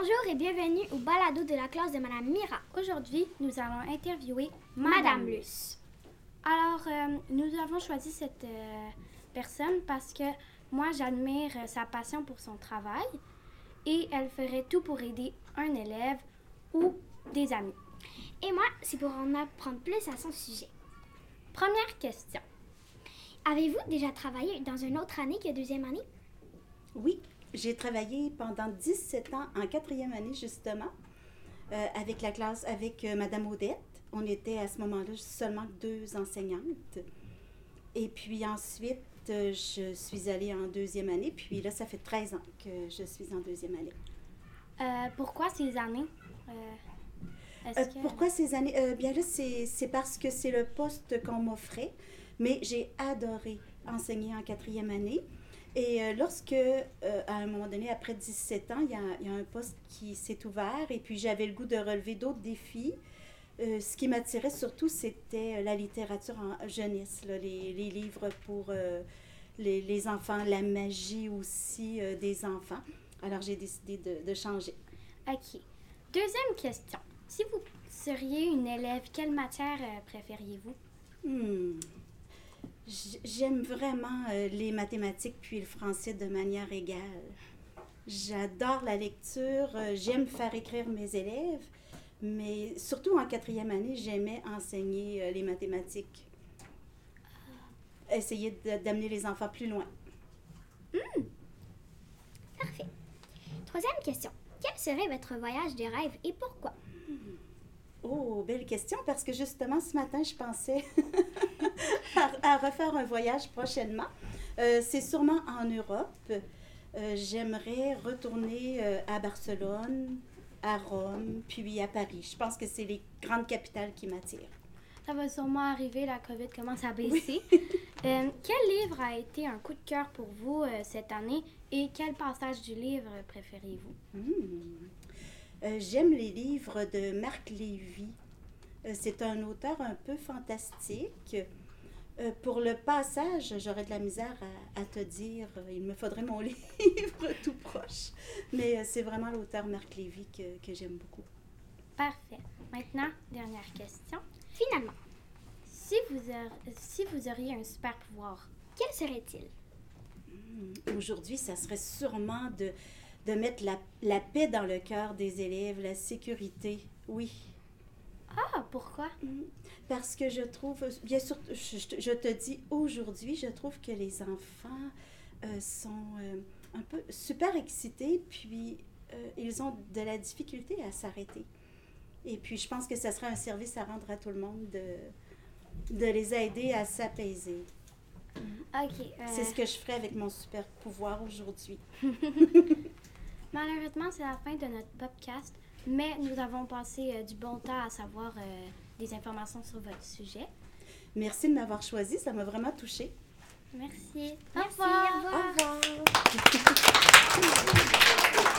Bonjour et bienvenue au balado de la classe de Madame Mira. Aujourd'hui, nous allons interviewer Madame. Luce. Alors, euh, nous avons choisi cette euh, personne parce que moi, j'admire euh, sa passion pour son travail et elle ferait tout pour aider un élève ou des amis. Et moi, c'est pour en apprendre plus à son sujet. Première question. Avez-vous déjà travaillé dans une autre année que deuxième année? Oui, j'ai travaillé pendant 17 ans en quatrième année, justement, euh, avec la classe, avec euh, Madame Odette. On était à ce moment-là seulement deux enseignantes. Et puis ensuite, euh, je suis allée en deuxième année. Puis là, ça fait 13 ans que je suis en deuxième année. Euh, pourquoi ces années? Que- Pourquoi ces années? Bien là, c'est c'est parce que c'est le poste qu'on m'offrait, mais j'ai adoré enseigner en quatrième année. Et euh, lorsque, euh, à un moment donné, après 17 ans, il y a, il y a un poste qui s'est ouvert et puis j'avais le goût de relever d'autres défis. Euh, ce qui m'attirait surtout, c'était la littérature en jeunesse, là, les, les livres pour les, les enfants, la magie aussi des enfants. Alors j'ai décidé de, de changer. OK. Deuxième question. Si vous seriez une élève, quelle matière préfériez-vous? Hmm. J'aime vraiment euh, les mathématiques puis le français de manière égale. J'adore la lecture, euh, j'aime faire écrire mes élèves, mais surtout en quatrième année, j'aimais enseigner euh, les mathématiques. Essayer d'amener les enfants plus loin. Parfait. Troisième question. Quel serait votre voyage de rêve et pourquoi? Oh, belle question, parce que justement, ce matin, je pensais à, à refaire un voyage prochainement. Euh, c'est sûrement en Europe. Euh, J'aimerais retourner euh, à Barcelone, à Rome, puis à Paris. Je pense que c'est les grandes capitales qui m'attirent. Ça va sûrement arriver, la COVID commence à baisser. Euh, quel livre a été un coup de cœur pour vous cette année et quel passage du livre préférez-vous? Hmm. J'aime les livres de Marc Lévy. Euh, c'est un auteur un peu fantastique. Euh, pour le passage, j'aurais de la misère à, à te dire. euh, Il me faudrait mon livre tout proche. Mais c'est vraiment l'auteur Marc Lévy que, que j'aime beaucoup. Parfait. Maintenant, dernière question. Finalement, Si vous, si vous auriez un super pouvoir, quel serait-il? Hmm. Aujourd'hui, ça serait sûrement de, de mettre la, la paix dans le cœur des élèves, la sécurité. Oui. Ah, pourquoi? Mm. Parce que je trouve, bien sûr, je, te dis aujourd'hui, je trouve que les enfants euh, sont euh, un peu super excités, puis euh, ils ont de la difficulté à s'arrêter. Et puis, je pense que ce serait un service à rendre à tout le monde de, de les aider à s'apaiser. OK. euh, C'est ce que je ferais avec mon super pouvoir aujourd'hui. Malheureusement, c'est la fin de notre podcast, mais nous avons passé euh, du bon temps à savoir euh, des informations sur votre sujet. Merci de m'avoir choisi, ça m'a vraiment touchée. Merci. Merci, Au revoir. au revoir. Au revoir.